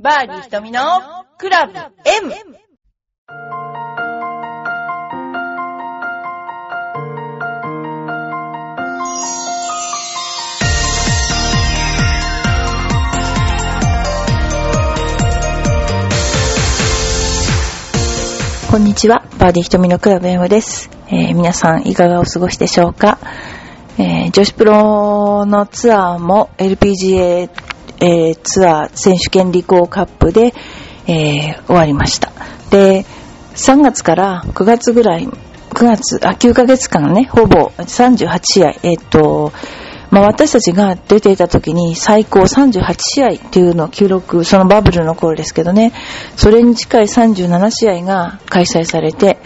バーディー瞳のクラブ M! こんにちは、バーディー瞳のクラブ M です。えー皆さんいかがお過ごしでしょうか、えー女子プロのツアーも LPGA、えーツアー選手権立候カップで、えー終わりました。で、3月から9月ぐらい、9月、あ、9ヶ月間ね、ほぼ38試合、えっ、と、まあ、私たちが出ていた時に最高38試合っていうのを記録、そのバブルの頃ですけどね、それに近い37試合が開催されて、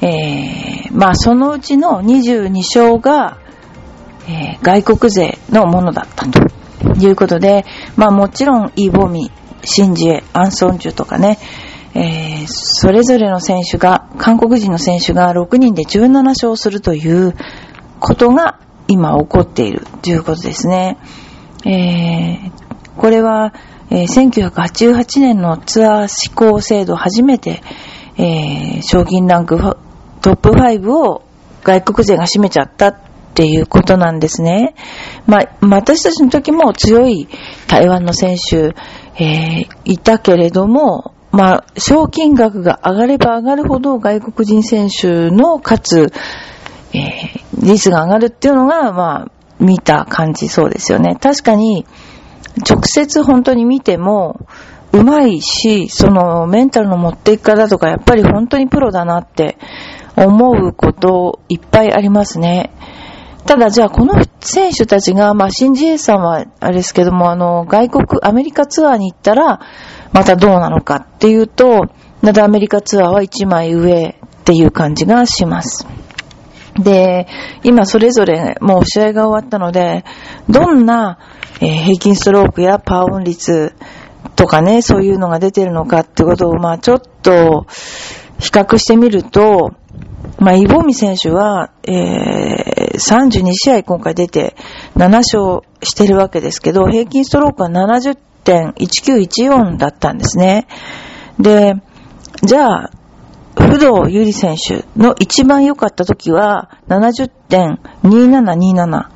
えーまあそのうちの22勝が、えー外国勢のものだったということで、まあもちろんイボミ、シンジエ、アンソンジュとかね、えーそれぞれの選手が、韓国人の選手が6人で17勝するということが今起こっているということですね。えーこれは、えー1988年のツアー施行制度初めて、えー賞金ランクトップ5を外国勢が占めちゃったっていうことなんですね。まあ、私たちの時も強い台湾の選手、えーいたけれども、まあ、賞金額が上がれば上がるほど外国人選手の勝つ、えー率が上がるっていうのが、まあ、見た感じそうですよね。確かに、直接本当に見ても、うまいし、そのメンタルの持っていき方とか、やっぱり本当にプロだなって思うこといっぱいありますね。ただじゃあこの選手たちが、まあ、シンジエさんはあれですけども、あの、外国、アメリカツアーに行ったら、またどうなのかっていうと、またアメリカツアーは一枚上っていう感じがします。で、今それぞれもう試合が終わったので、どんな、え平均ストロークやパーオン率とかね、そういうのが出てるのかってことを、まあちょっと比較してみると、まあイボミ選手は、えー32試合今回出て7勝してるわけですけど、平均ストロークは70.1914だったんですね。で、じゃあ、不動ゆり選手の一番良かった時は70.2727。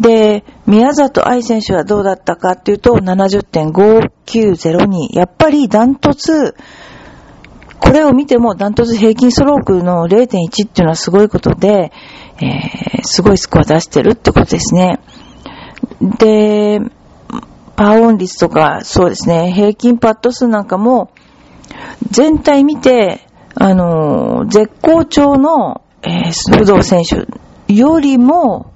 で、宮里愛選手はどうだったかっていうと70.5902。やっぱりダントツ、これを見てもダントツ平均ストロークの0.1っていうのはすごいことで、えーすごいスコア出してるってことですね。で、パーオン率とか、そうですね、平均パット数なんかも、全体見て、あのー絶好調の、えー、不動選手よりも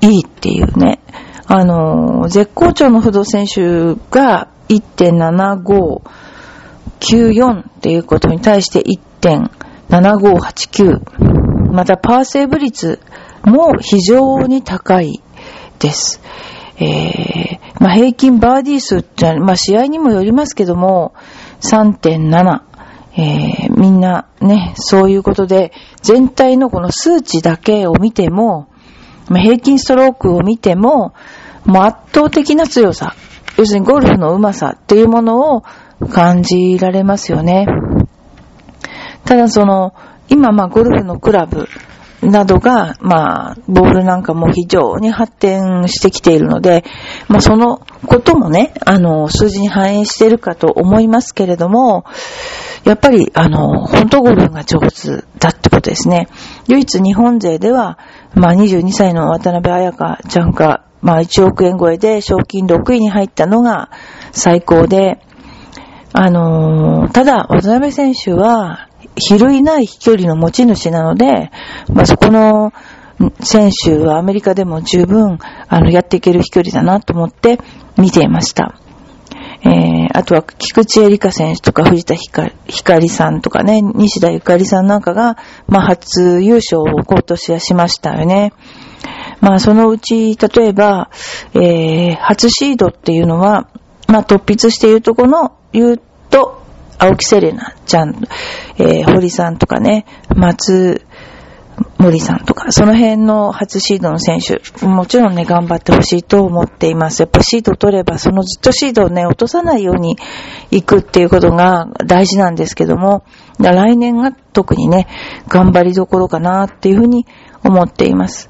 いいっていうね。あのー絶好調の不動選手が1.75 94っていうことに対して1.7589。また、パーセーブ率も非常に高いです。えーまあ、平均バーディー数って、まあ、試合にもよりますけども、3.7。えーみんなね、そういうことで、全体のこの数値だけを見ても、ま平均ストロークを見ても、もう圧倒的な強さ、要するにゴルフの上手さっていうものを感じられますよね。ただその、今まあゴルフのクラブなどが、まあ、ボールなんかも非常に発展してきているので、まあそのこともね、あの、数字に反映しているかと思いますけれども、やっぱり、あの、本当ゴルフが上手だってことですね。唯一日本勢では、まあ22歳の渡辺彩香ちゃんが、まあ1億円超えで賞金6位に入ったのが最高で、あのーただ、渡辺選手は、比類ない飛距離の持ち主なので、まあ、そこの選手はアメリカでも十分、あの、やっていける飛距離だなと思って見ていました。えー、あとは、菊池絵里香選手とか藤田ひかひかりさんとかね、西田ゆかりさんなんかが、まあ、初優勝を今年はしましたよね。まあ、そのうち、例えば、えー、初シードっていうのは、まあ、突筆して言うとこの、言うと、青木セレナちゃん、えー、堀さんとかね、松、森さんとか、その辺の初シードの選手、もちろんね、頑張ってほしいと思っています。やっぱシード取れば、そのずっとシードをね、落とさないように行くっていうことが大事なんですけども、来年が特にね、頑張りどころかなっていうふうに思っています。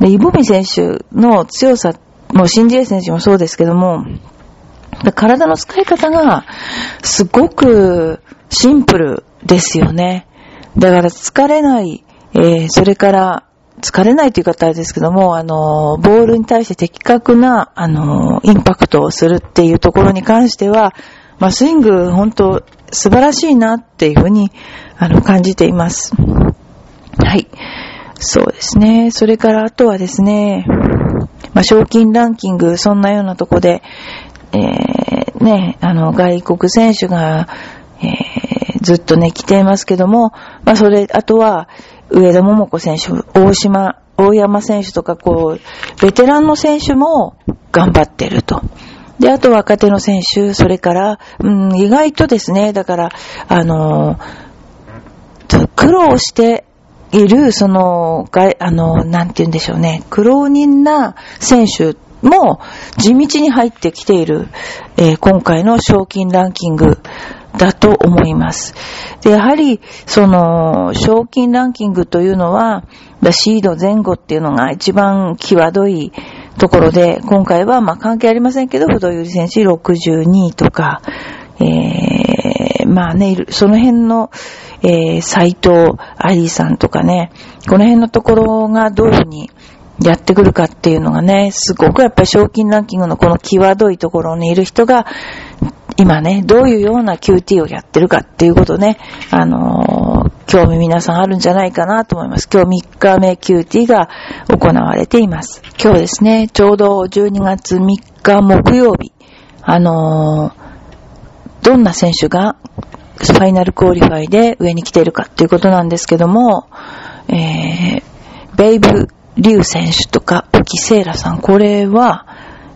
で、イボミ選手の強さ、もうシンジエ選手もそうですけども、体の使い方がすごくシンプルですよね。だから疲れない、えー、それから疲れないという方ですけども、あの、ボールに対して的確な、あの、インパクトをするっていうところに関しては、まあ、スイング、本当素晴らしいなっていうふうに、あの、感じています。はい。そうですね。それから、あとはですね、まあ、賞金ランキング、そんなようなとこで、え、ね、あの、外国選手が、えー、ずっとね、来ていますけども、まあ、それ、あとは、上田桃子選手、大島、大山選手とか、こう、ベテランの選手も頑張ってると。で、あと若手の選手、それから、うん、意外とですね、だから、あの苦労している、その、があの、なんて言うんでしょうね、苦労人な選手も地道に入ってきている、えー、今回の賞金ランキングだと思います。で、やはり、その、賞金ランキングというのは、シード前後っていうのが一番際どいところで、今回はま関係ありませんけど、不動ゆり選手62位とか、えー、まあね、その辺の、えー、斎藤愛理さんとかね、この辺のところがどういうふうにやってくるかっていうのがね、すごくやっぱり賞金ランキングのこの際どいところにいる人が、今ね、どういうような QT をやってるかっていうことね、あのー、興味皆さんあるんじゃないかなと思います。今日3日目 QT が行われています。今日ですね、ちょうど12月3日木曜日、あのー、どんな選手がファイナルクオリファイで上に来ているかっていうことなんですけども、えー、ベイブ・リュウ選手とか、沖せいらさん、これは、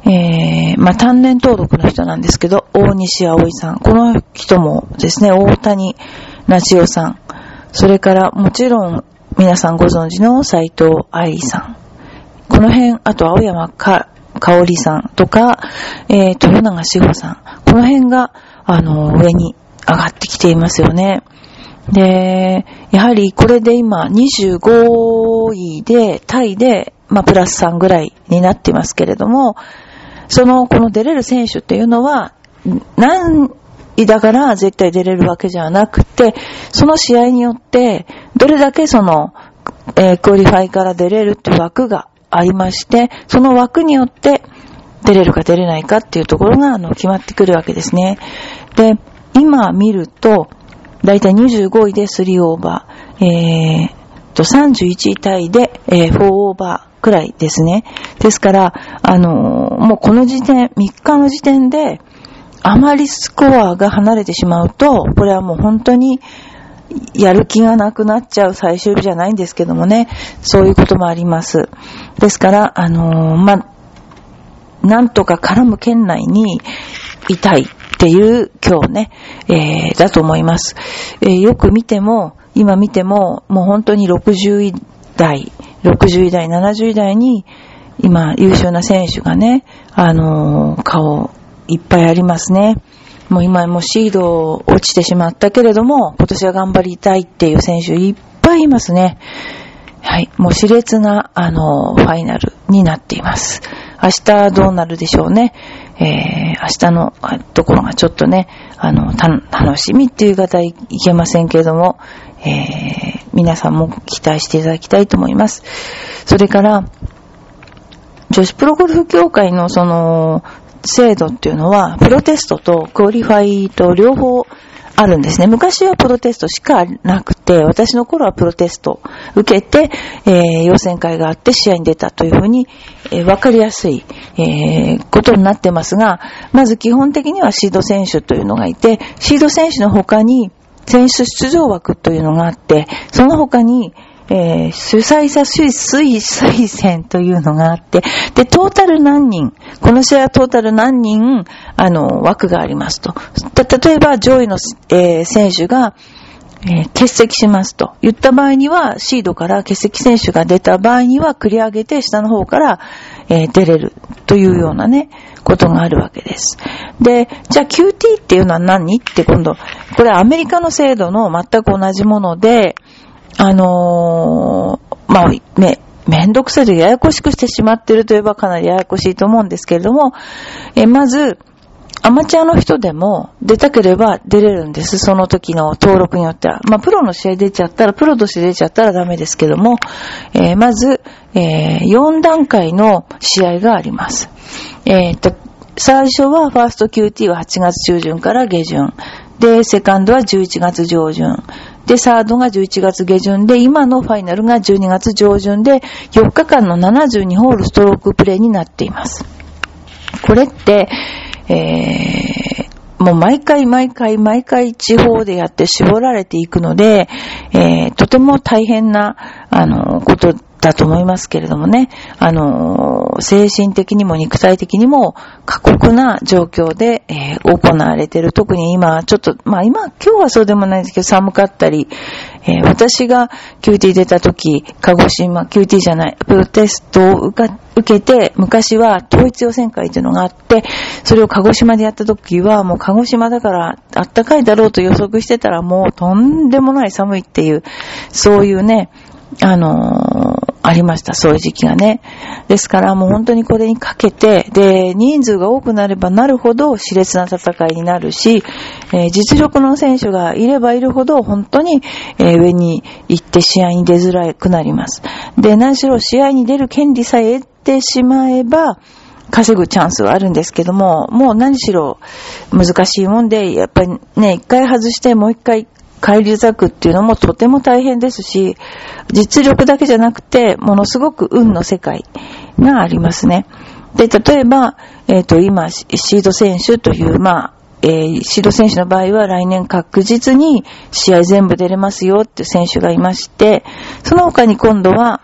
えー、まあ、単年登録の人なんですけど、大西葵さん。この人もですね、大谷奈千代さん。それから、もちろん、皆さんご存知の斎藤愛さん。この辺、あと青山か、香織さんとか、えー、豊永志保さん。この辺が、あの、上に上がってきていますよね。で、やはりこれで今25位で、タイで、まあ、プラス3ぐらいになってますけれども、その、この出れる選手っていうのは、何位だから絶対出れるわけじゃなくて、その試合によって、どれだけその、えー、クオリファイから出れるって枠がありまして、その枠によって出れるか出れないかっていうところが、あの、決まってくるわけですね。で、今見ると、だいたい25位で3オーバー、えー、と、31位タイで、えー、4オーバー、くらいですね。ですから、あの、もうこの時点、3日の時点で、あまりスコアが離れてしまうと、これはもう本当に、やる気がなくなっちゃう最終日じゃないんですけどもね、そういうこともあります。ですから、あのまなんとか絡む圏内にいたいっていう今日ね、えー、だと思います。えー、よく見ても、今見ても、もう本当に60位台、60位台、70位台に、今、優秀な選手がね、あのー、顔、いっぱいありますね。もう今もシード落ちてしまったけれども、今年は頑張りたいっていう選手いっぱいいますね。はい。もう熾烈な、あの、ファイナルになっています。明日どうなるでしょうね。えー、明日のところがちょっとね、あの、楽しみっていう方いけませんけれども、えー、皆さんも期待していただきたいと思います。それから、女子プロゴルフ協会のその、制度っていうのは、プロテストとクオリファイと両方あるんですね。昔はプロテストしかなくて、私の頃はプロテスト受けて、えー、予選会があって試合に出たというふうに、えー、わかりやすい、えー、ことになってますが、まず基本的にはシード選手というのがいて、シード選手の他に選手出場枠というのがあって、その他に、えー、主催者推薦というのがあって、で、トータル何人、この試合はトータル何人、あの、枠がありますと。例えば、上位の、えー、選手が、えー欠席しますと言った場合には、シードから欠席選手が出た場合には、繰り上げて下の方から、えー出れるというようなね、ことがあるわけです。で、じゃあ QT っていうのは何？って今度、これはアメリカの制度の全く同じもので、あのーまあ、め、めんどくさいとややこしくしてしまってるといえばかなりややこしいと思うんですけれども、えまず、アマチュアの人でも出たければ出れるんです。その時の登録によっては。まあ、プロの試合出ちゃったら、プロとして出ちゃったらダメですけども、えーまず、え4段階の試合があります。えーと、最初はファースト QT は8月中旬から下旬。で、セカンドは11月上旬。で、サードが11月下旬で、今のファイナルが12月上旬で、4日間の72ホールストロークプレイになっています。これって、えーもう毎回毎回毎回地方でやって絞られていくので、えーとても大変な、あの、ことだと思いますけれどもね、あの、精神的にも肉体的にも過酷な状況で、えー行われている。特に今、ちょっと、まあ今、今日はそうでもないんですけど、寒かったり、えー私が QT 出た時、鹿児島、QT じゃない、プロテストを受か受けて、昔は統一予選会というのがあって、それを鹿児島でやった時は、もう鹿児島だからあったかいだろうと予測してたら、もうとんでもない寒いっていう、そういうね、あのーありました、そういう時期がね。ですからもう本当にこれにかけて、で、人数が多くなればなるほど熾烈な戦いになるし、えー実力の選手がいればいるほど本当に、えー上に行って試合に出づらくなります。で、何しろ試合に出る権利さえ得てしまえば、稼ぐチャンスはあるんですけども、もう何しろ難しいもんで、やっぱりね、一回外してもう一回返り咲くっていうのもとても大変ですし、実力だけじゃなくて、ものすごく運の世界がありますね。で、例えば、えっ、と、今、シード選手という、まあ、えーシード選手の場合は来年確実に試合全部出れますよっていう選手がいまして、その他に今度は、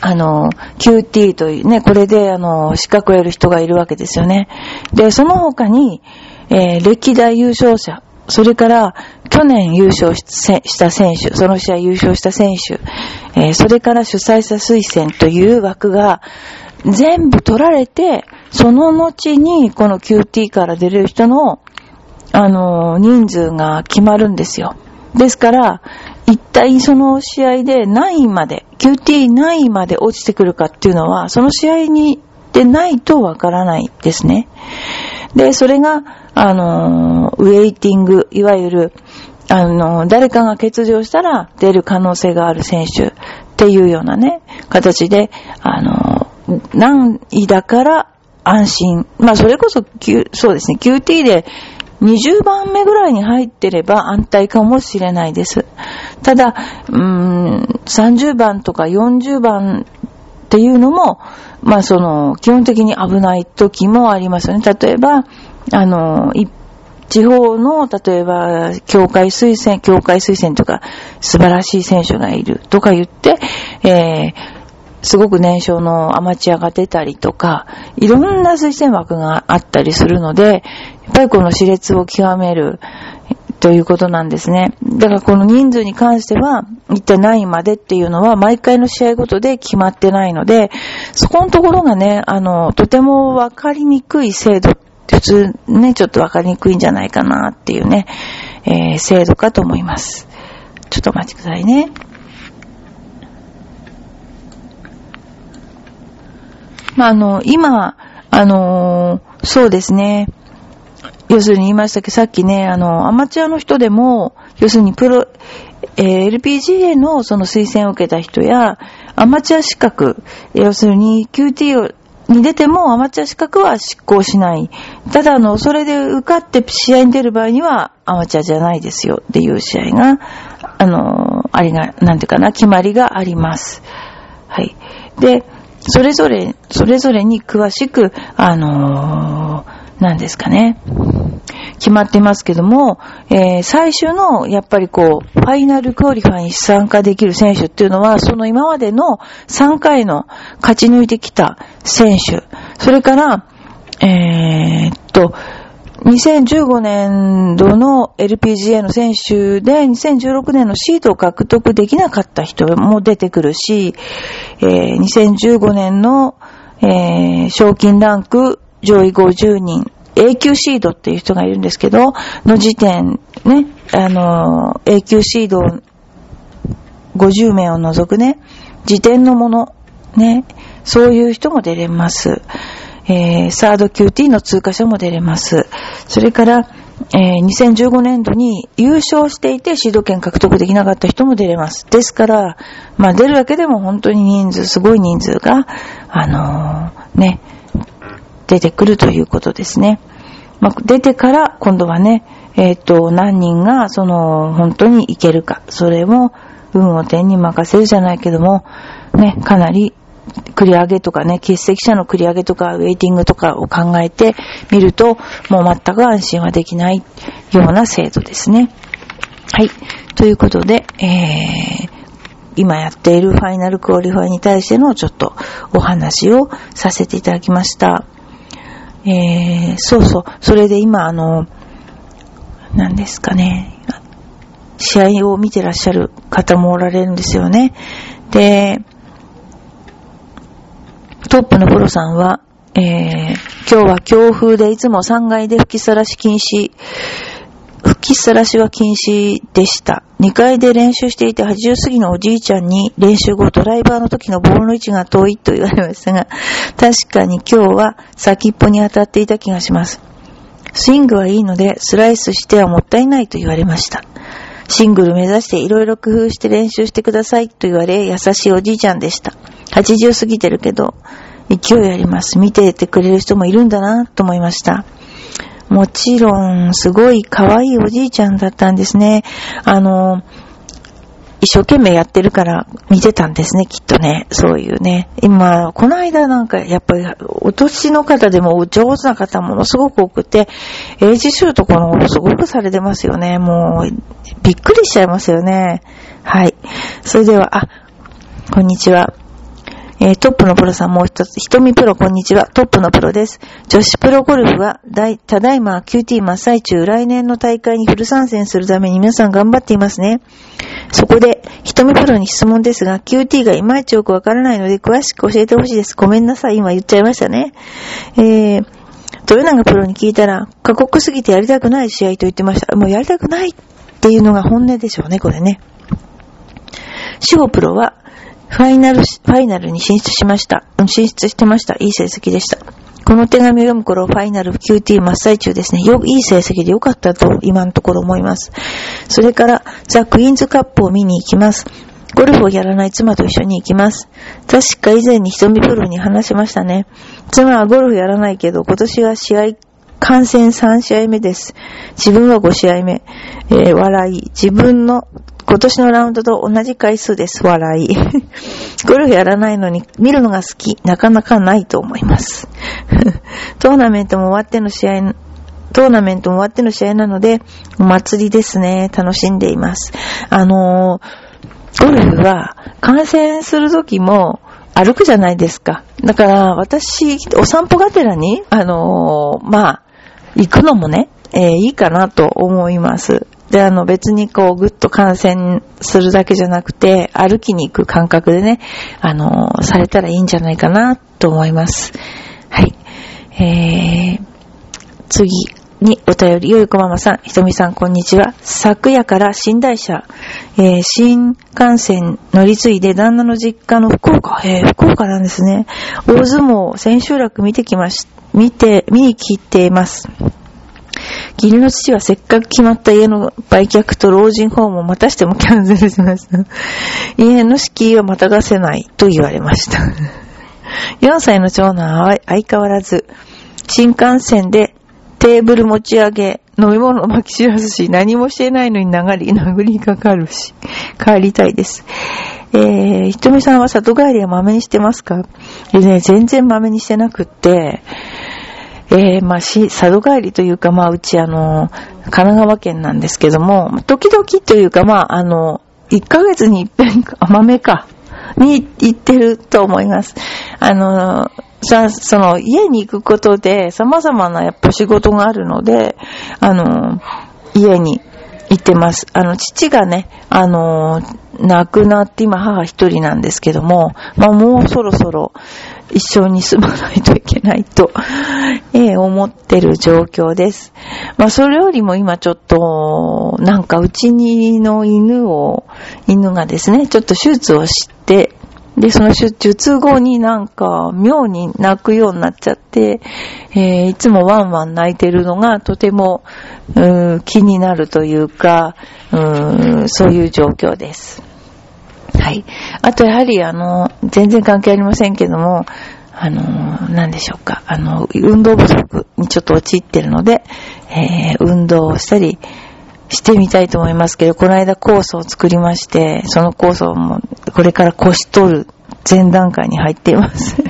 あの、QT というね、これで、あの、資格を得る人がいるわけですよね。で、その他に、えー歴代優勝者、それから、去年優勝した選手、その試合優勝した選手、えーそれから主催者推薦という枠が、全部取られて、その後に、この QT から出れる人の、あの、人数が決まるんですよ。ですから、一体その試合で何位まで、QT 何位まで落ちてくるかっていうのは、その試合にでないとわからないですね。で、それが、あの、ウェイティング、いわゆる、あの、誰かが欠場したら出る可能性がある選手っていうようなね、形で、あの、何位だから安心。まあ、それこそ、Q そうですね、QT で20番目ぐらいに入ってれば安泰かもしれないです。ただ、うーん、30番とか40番っていうのも、まあその、基本的に危ない時もありますよね。例えば、あの、地方の、例えば、協会推薦、協会推薦とか、素晴らしい選手がいるとか言って、えーすごく年少のアマチュアが出たりとか、いろんな推薦枠があったりするので、やっぱりこの熾烈を極めるということなんですね。だからこの人数に関しては、一体何位までっていうのは毎回の試合ごとで決まってないので、そこのところがね、あの、とてもわかりにくい制度普通ね、ちょっとわかりにくいんじゃないかなっていうね、えー制度かと思います。ちょっとお待ちくださいね。まあ、あの、今、あのーそうですね。要するに言いましたけど、さっきね、あの、アマチュアの人でも、要するにプロ、えー LPGA のその推薦を受けた人や、アマチュア資格、要するに QT をに出てもアマチュア資格は失効しない。ただ、あの、それで受かって試合に出る場合にはアマチュアじゃないですよっていう試合が、あの、ありが、なんていうかな、決まりがあります。はい。で、それぞれ、それぞれに詳しく、あのー何ですかね。決まってますけども、えー最終の、やっぱりこう、ファイナルクオリファイに参加できる選手っていうのは、その今までの3回の勝ち抜いてきた選手、それから、えーっと、2015年度の LPGA の選手で2016年のシードを獲得できなかった人も出てくるし、えー、2015年の、えー、賞金ランク上位50人、A 級シードっていう人がいるんですけど、の時点、ね、あの、A 級シード50名を除くね、時点のもの、ね、そういう人も出れます。えー、サード QT の通過者も出れます。それから、えー、2015年度に優勝していてシード権獲得できなかった人も出れます。ですから、まあ出るだけでも本当に人数、すごい人数が、あのー、ね、出てくるということですね。まあ、出てから今度はね、えっ、と、何人がその本当にいけるか、それも運を天に任せるじゃないけども、ね、かなり繰り上げとかね、欠席者の繰り上げとか、ウェイティングとかを考えてみると、もう全く安心はできないような制度ですね。はい。ということで、えー、今やっているファイナルクオリファイに対してのちょっとお話をさせていただきました。えー、そうそう。それで今、あの、何ですかね。試合を見てらっしゃる方もおられるんですよね。で、トップのプロさんは、えー、今日は強風でいつも3階で吹きさらし禁止、吹きさらしは禁止でした。2階で練習していて80過ぎのおじいちゃんに練習後ドライバーの時のボールの位置が遠いと言われましたが、確かに今日は先っぽに当たっていた気がします。スイングはいいのでスライスしてはもったいないと言われました。シングル目指していろいろ工夫して練習してくださいと言われ優しいおじいちゃんでした。80過ぎてるけど、勢いあります。見ててくれる人もいるんだなと思いました。もちろん、すごい可愛いおじいちゃんだったんですね。あの、一生懸命やってるから見てたんですね、きっとね。そういうね。今、この間なんか、やっぱり、お年の方でも上手な方ものすごく多くて、エイジシュートこのすごくされてますよね。もう、びっくりしちゃいますよね。はい。それでは、あ、こんにちは。えー、トップのプロさんもう一つ、ひとみプロこんにちは、トップのプロです。女子プロゴルフは、ただいま QT 真っ最中、来年の大会にフル参戦するために皆さん頑張っていますね。そこで、ひとみプロに質問ですが、QT がいまいちよくわからないので、詳しく教えてほしいです。ごめんなさい、今言っちゃいましたね。えー、豊永プロに聞いたら、過酷すぎてやりたくない試合と言ってました。もうやりたくないっていうのが本音でしょうね、これね。志保プロは、ファイナル、ファイナルに進出しました。進出してました。いい成績でした。この手紙を読む頃、ファイナル QT 真っ最中ですね。よ、いい成績でよかったと今のところ思います。それから、ザ・クイーンズカップを見に行きます。ゴルフをやらない妻と一緒に行きます。確か以前に瞳プロに話しましたね。妻はゴルフやらないけど、今年は試合観戦3試合目です。自分は5試合目。えー、笑い。自分の今年のラウンドと同じ回数です。笑い。ゴルフやらないのに見るのが好き。なかなかないと思います。トーナメントも終わっての試合、トーナメントも終わっての試合なので、お祭りですね。楽しんでいます。あのー、ゴルフは観戦するときも歩くじゃないですか。だから私、お散歩がてらに、あのー、まあ、行くのもね、えー、いいかなと思います。で、あの別にこうぐっと感染するだけじゃなくて、歩きに行く感覚でね、あの、されたらいいんじゃないかなと思います。はい。えー、次にお便り、よいこママさん、ひとみさん、こんにちは。昨夜から寝台車、えー、新幹線乗り継いで旦那の実家の福岡、えー、福岡なんですね。大相撲千秋楽見てきました、見て、見に来ています。義理の父はせっかく決まった家の売却と老人ホームをまたしてもキャンセルしました。家の敷居はまたがせないと言われました。4歳の長男は相変わらず、新幹線でテーブル持ち上げ、飲み物を巻き散らすし、何もしてないのに流り、殴りかかるし、帰りたいです。えー、ひとみさんは里帰りは豆にしてますか？えね、全然豆にしてなくって、えー、まあ、し、佐渡帰りというか、まあ、うちあの、神奈川県なんですけども、時々というか、まあ、あの、1ヶ月に一遍、甘めか、に行ってると思います。あの、さ、その、家に行くことで、様々なやっぱ仕事があるので、あの、家に行ってます。あの、父がね、あの、亡くなって今母一人なんですけども、まあもうそろそろ一緒に住まないといけないと、ええ、思ってる状況です。まあそれよりも今ちょっと、なんかうちにの犬を、犬がですね、ちょっと手術をして、で、その手術後になんか妙に泣くようになっちゃって、えー、いつもワンワン泣いてるのがとても、うん気になるというか、うんそういう状況です。はい。あとやはりあの、全然関係ありませんけども、あの、何でしょうか。あの、運動不足にちょっと陥ってるので、えー、運動をしたり、してみたいと思いますけど、この間コースを作りまして、そのコースをもこれから腰取る前段階に入っています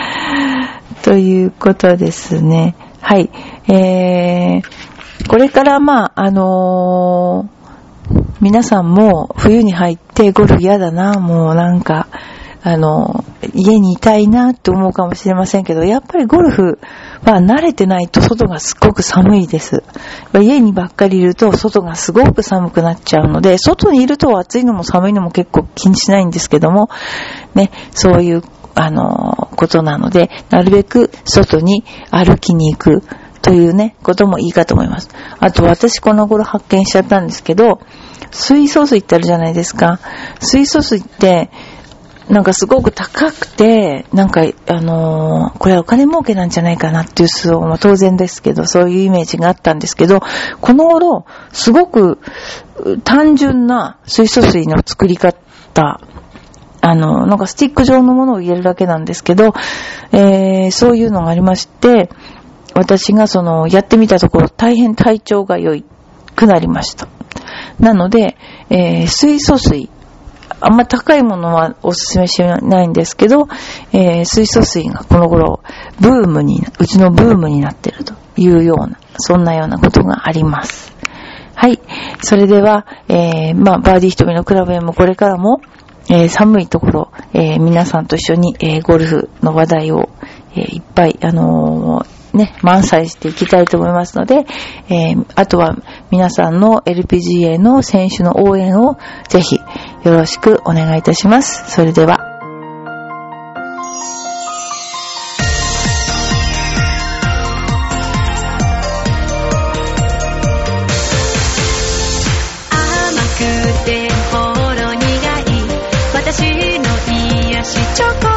ということですね。はい。えー、これからまあ、あのー、皆さんも冬に入ってゴルフ嫌だな、もうなんか、あの、家にいたいなって思うかもしれませんけど、やっぱりゴルフは慣れてないと外がすっごく寒いです。家にばっかりいると外がすごく寒くなっちゃうので、外にいると暑いのも寒いのも結構気にしないんですけども、ね、そういう、あの、ことなので、なるべく外に歩きに行くというね、こともいいかと思います。あと私この頃発見しちゃったんですけど、水素水ってあるじゃないですか。水素水って、なんかすごく高くて、なんか、あのー、これはお金儲けなんじゃないかなっていう数を、まあ、当然ですけど、そういうイメージがあったんですけど、この頃、すごく単純な水素水の作り方、あの、なんかスティック状のものを入れるだけなんですけど、えー、そういうのがありまして、私がその、やってみたところ、大変体調が良くなりました。なので、えー、水素水あんま高いものはおすすめしないんですけど、えー、水素水がこの頃、ブームに、うちのブームになってるというような、そんなようなことがあります。はい。それでは、えー、まあ、バーディー瞳のクラブへもこれからも、えー、寒いところ、えー、皆さんと一緒に、えー、ゴルフの話題を、えいっぱい、あのね、満載していきたいと思いますので、え、あとは皆さんの LPGA の選手の応援をぜひよろしくお願いいたします。それでは。甘くてほろ苦い私の癒しチョコ